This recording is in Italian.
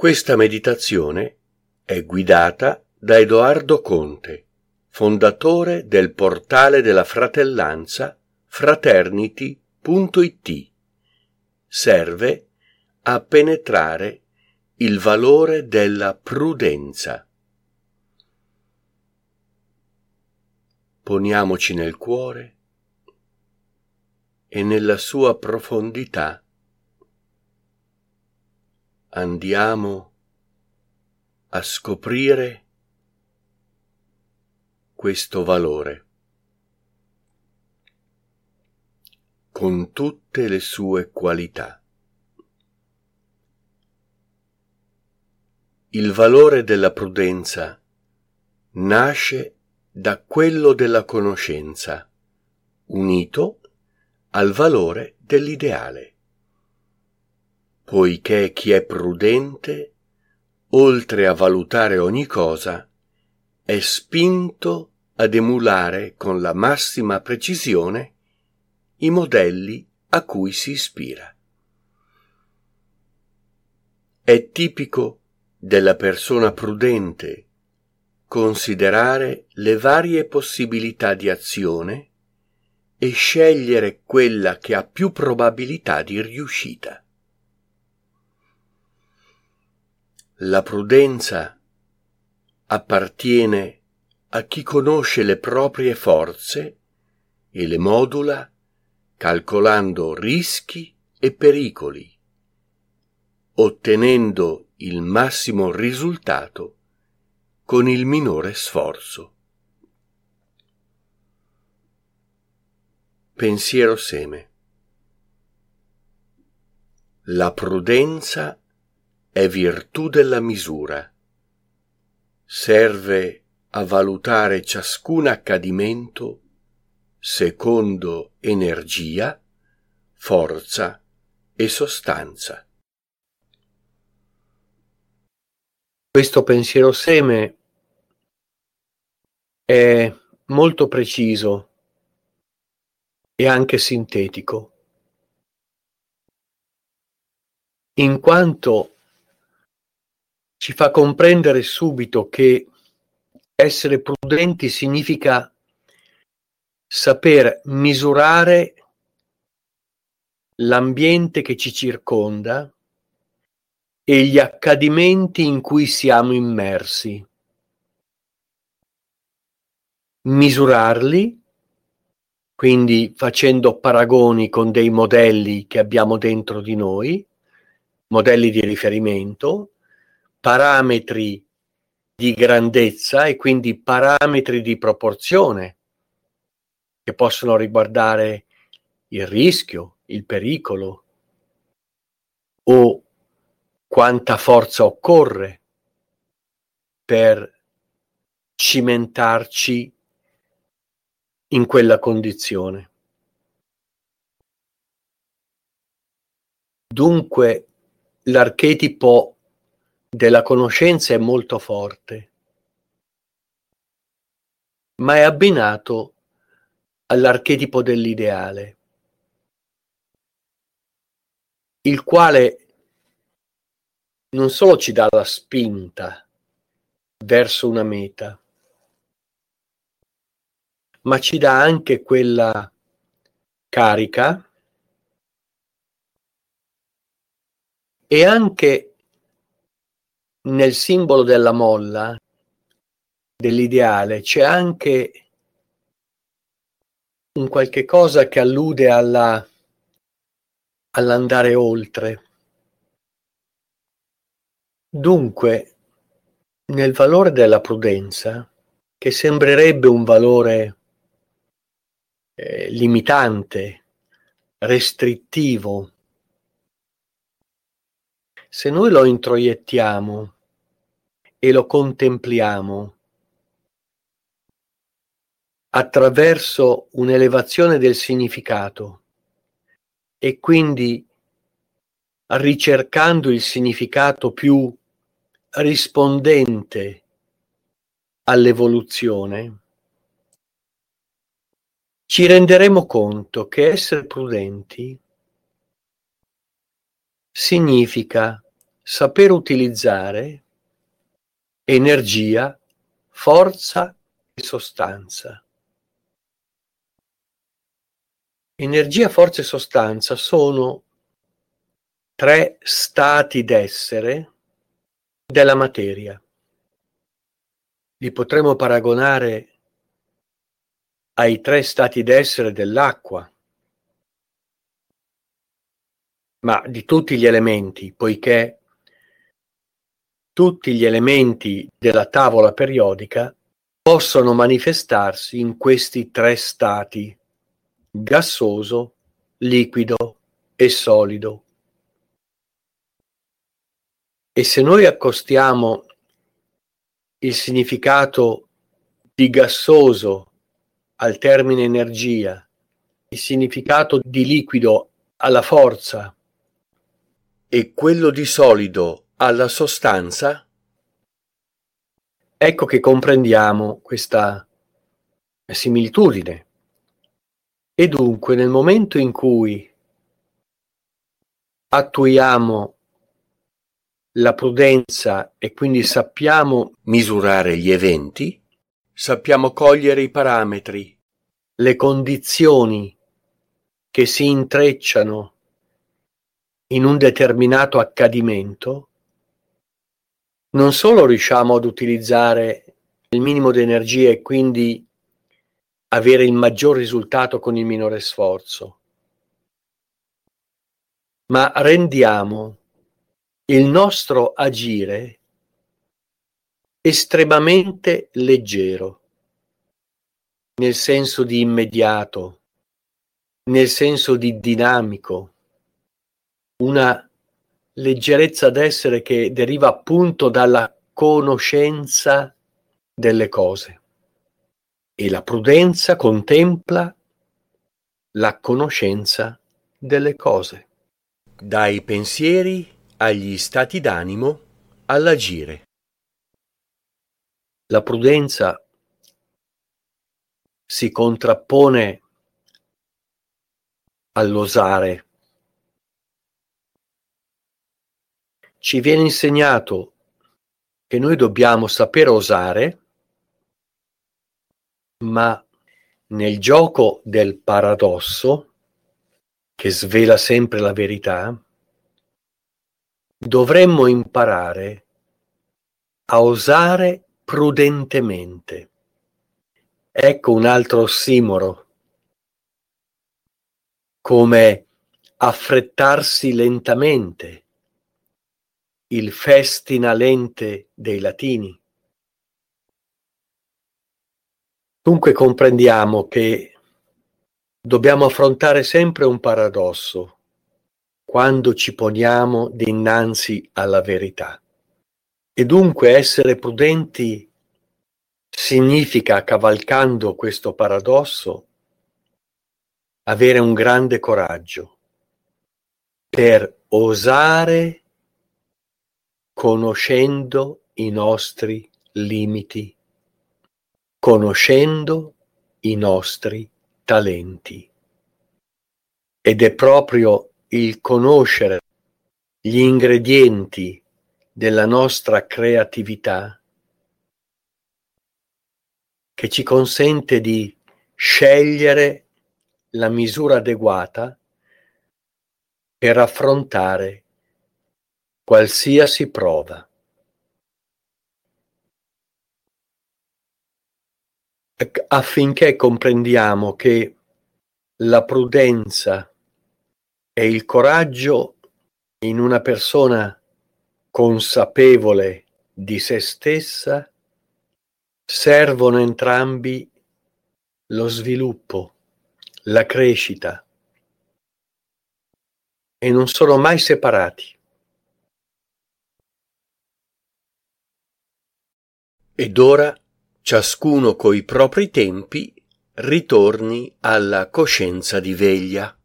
Questa meditazione è guidata da Edoardo Conte, fondatore del portale della fratellanza fraternity.it. Serve a penetrare il valore della prudenza. Poniamoci nel cuore e nella sua profondità andiamo a scoprire questo valore con tutte le sue qualità. Il valore della prudenza nasce da quello della conoscenza, unito al valore dell'ideale poiché chi è prudente, oltre a valutare ogni cosa, è spinto ad emulare con la massima precisione i modelli a cui si ispira. È tipico della persona prudente considerare le varie possibilità di azione e scegliere quella che ha più probabilità di riuscita. La prudenza appartiene a chi conosce le proprie forze e le modula calcolando rischi e pericoli, ottenendo il massimo risultato con il minore sforzo. Pensiero seme. La prudenza è virtù della misura. Serve a valutare ciascun accadimento secondo energia, forza e sostanza. Questo pensiero seme è molto preciso e anche sintetico, in quanto ci fa comprendere subito che essere prudenti significa saper misurare l'ambiente che ci circonda e gli accadimenti in cui siamo immersi. Misurarli, quindi facendo paragoni con dei modelli che abbiamo dentro di noi, modelli di riferimento, parametri di grandezza e quindi parametri di proporzione che possono riguardare il rischio, il pericolo o quanta forza occorre per cimentarci in quella condizione. Dunque l'archetipo della conoscenza è molto forte, ma è abbinato all'archetipo dell'ideale, il quale non solo ci dà la spinta verso una meta, ma ci dà anche quella carica e anche nel simbolo della molla, dell'ideale, c'è anche un qualche cosa che allude alla, all'andare oltre. Dunque, nel valore della prudenza, che sembrerebbe un valore eh, limitante, restrittivo, se noi lo introiettiamo e lo contempliamo. Attraverso un'elevazione del significato e quindi ricercando il significato più rispondente all'evoluzione, ci renderemo conto che essere prudenti significa saper utilizzare energia, forza e sostanza. Energia, forza e sostanza sono tre stati d'essere della materia. Li potremmo paragonare ai tre stati d'essere dell'acqua, ma di tutti gli elementi, poiché tutti gli elementi della tavola periodica possono manifestarsi in questi tre stati, gassoso, liquido e solido. E se noi accostiamo il significato di gassoso al termine energia, il significato di liquido alla forza e quello di solido alla sostanza? Ecco che comprendiamo questa similitudine. E dunque nel momento in cui attuiamo la prudenza e quindi sappiamo misurare gli eventi, sappiamo cogliere i parametri, le condizioni che si intrecciano in un determinato accadimento, non solo riusciamo ad utilizzare il minimo di energia e quindi avere il maggior risultato con il minore sforzo, ma rendiamo il nostro agire estremamente leggero, nel senso di immediato, nel senso di dinamico, una leggerezza d'essere che deriva appunto dalla conoscenza delle cose. E la prudenza contempla la conoscenza delle cose. Dai pensieri agli stati d'animo all'agire. La prudenza si contrappone all'osare. Ci viene insegnato che noi dobbiamo saper osare, ma nel gioco del paradosso, che svela sempre la verità, dovremmo imparare a osare prudentemente. Ecco un altro ossimoro, come affrettarsi lentamente, il festina lente dei latini. Dunque comprendiamo che dobbiamo affrontare sempre un paradosso quando ci poniamo dinanzi alla verità. E dunque essere prudenti significa, cavalcando questo paradosso, avere un grande coraggio per osare conoscendo i nostri limiti, conoscendo i nostri talenti. Ed è proprio il conoscere gli ingredienti della nostra creatività che ci consente di scegliere la misura adeguata per affrontare qualsiasi prova. affinché comprendiamo che la prudenza e il coraggio in una persona consapevole di se stessa servono entrambi lo sviluppo, la crescita e non sono mai separati. Ed ora ciascuno coi propri tempi ritorni alla coscienza di veglia.